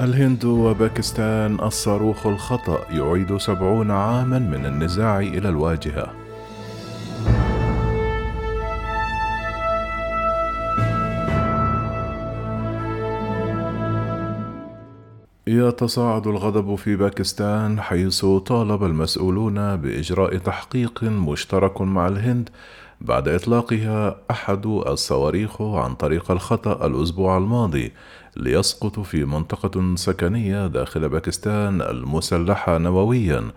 الهند وباكستان الصاروخ الخطأ يعيد سبعون عاما من النزاع إلى الواجهة. يتصاعد الغضب في باكستان حيث طالب المسؤولون بإجراء تحقيق مشترك مع الهند بعد إطلاقها أحد الصواريخ عن طريق الخطأ الأسبوع الماضي ليسقط في منطقة سكنية داخل باكستان المسلحة نوويا.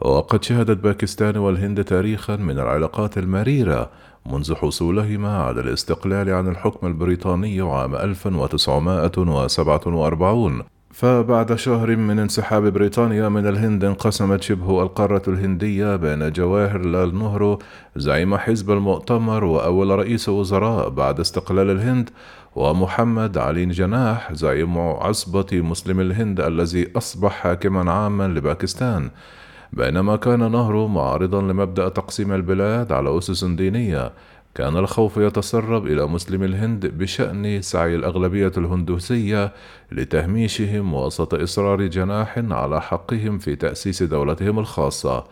وقد شهدت باكستان والهند تاريخا من العلاقات المريرة منذ حصولهما على الاستقلال عن الحكم البريطاني عام 1947 فبعد شهر من انسحاب بريطانيا من الهند انقسمت شبه القارة الهندية بين جواهر لال نهرو زعيم حزب المؤتمر وأول رئيس وزراء بعد استقلال الهند ومحمد علي جناح زعيم عصبة مسلم الهند الذي أصبح حاكما عاما لباكستان. بينما كان نهرو معارضا لمبدأ تقسيم البلاد على أسس دينية كان الخوف يتسرب إلى مسلم الهند بشأن سعي الأغلبية الهندوسية لتهميشهم وسط إصرار جناح على حقهم في تأسيس دولتهم الخاصة.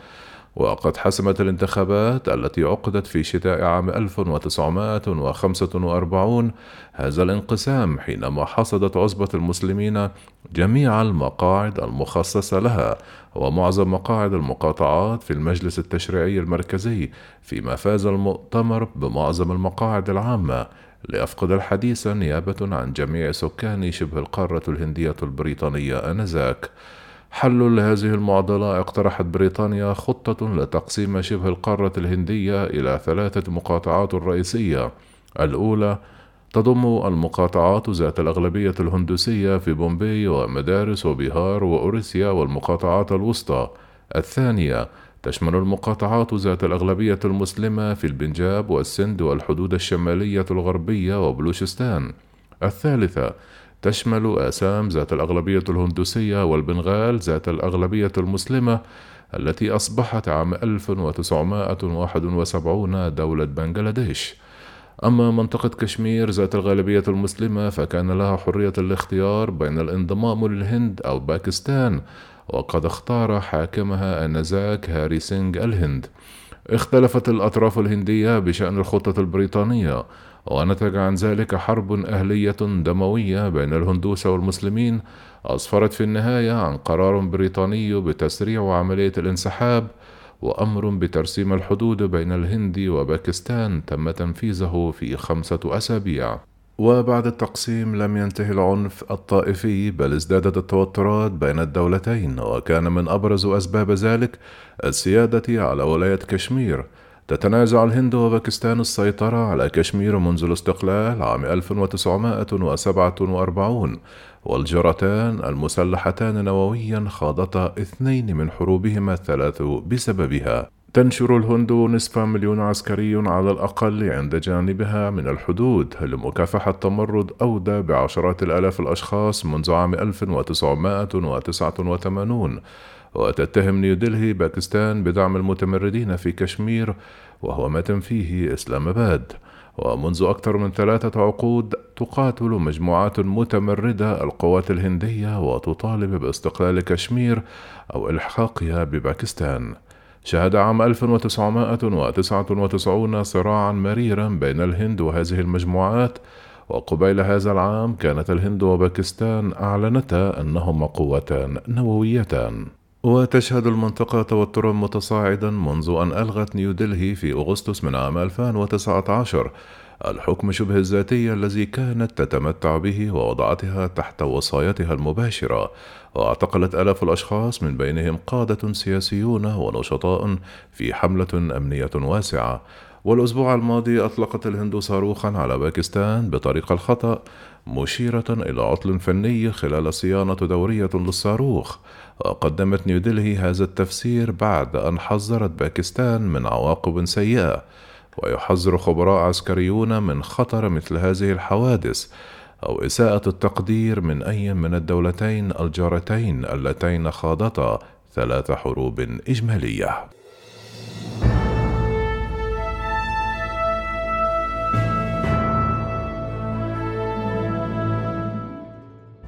وقد حسمت الانتخابات التي عقدت في شتاء عام 1945 هذا الانقسام حينما حصدت عصبة المسلمين جميع المقاعد المخصصة لها ومعظم مقاعد المقاطعات في المجلس التشريعي المركزي فيما فاز المؤتمر بمعظم المقاعد العامة. ليفقد الحديث نيابة عن جميع سكان شبه القارة الهندية البريطانية آنذاك. حل لهذه المعضلة اقترحت بريطانيا خطة لتقسيم شبه القارة الهندية إلى ثلاثة مقاطعات رئيسية. الأولى تضم المقاطعات ذات الأغلبية الهندوسية في بومبي ومدارس وبيهار وأوريسيا والمقاطعات الوسطى. الثانية تشمل المقاطعات ذات الأغلبية المسلمة في البنجاب والسند والحدود الشمالية الغربية وبلوشستان. الثالثة تشمل آسام ذات الأغلبية الهندوسية والبنغال ذات الأغلبية المسلمة التي أصبحت عام 1971 دولة بنغلاديش. أما منطقة كشمير ذات الغالبية المسلمة فكان لها حرية الاختيار بين الانضمام للهند أو باكستان وقد اختار حاكمها آنذاك هاري سينغ الهند. اختلفت الأطراف الهندية بشأن الخطة البريطانية ونتج عن ذلك حرب أهلية دموية بين الهندوس والمسلمين أسفرت في النهاية عن قرار بريطاني بتسريع عملية الانسحاب وأمر بترسيم الحدود بين الهند وباكستان تم تنفيذه في خمسة أسابيع. وبعد التقسيم لم ينتهي العنف الطائفي بل ازدادت التوترات بين الدولتين وكان من أبرز أسباب ذلك السيادة على ولاية كشمير. تتنازع الهند وباكستان السيطرة على كشمير منذ الاستقلال عام 1947 والجرتان المسلحتان نوويا خاضتا اثنين من حروبهما الثلاث بسببها. تنشر الهند نصف مليون عسكري على الأقل عند جانبها من الحدود. لمكافحة تمرد أودى بعشرات الآلاف الأشخاص منذ عام 1989 وتتهم نيودلهي باكستان بدعم المتمردين في كشمير وهو ما تنفيه إسلام آباد. ومنذ أكثر من ثلاثة عقود تقاتل مجموعات متمردة القوات الهندية وتطالب باستقلال كشمير أو إلحاقها بباكستان. شهد عام 1999 صراعا مريرا بين الهند وهذه المجموعات وقبيل هذا العام كانت الهند وباكستان أعلنتا أنهما قوتان نوويتان. وتشهد المنطقة توترا متصاعدا منذ أن ألغت نيودلهي في أغسطس من عام 2019 الحكم شبه الذاتي الذي كانت تتمتع به ووضعتها تحت وصايتها المباشرة واعتقلت آلاف الأشخاص من بينهم قادة سياسيون ونشطاء في حملة أمنية واسعة. والأسبوع الماضي أطلقت الهند صاروخا على باكستان بطريق الخطأ مشيرة إلى عطل فني خلال صيانة دورية للصاروخ. وقدمت نيودلهي هذا التفسير بعد أن حذرت باكستان من عواقب سيئة. ويحذر خبراء عسكريون من خطر مثل هذه الحوادث أو إساءة التقدير من أي من الدولتين الجارتين اللتين خاضتا ثلاث حروب إجمالية.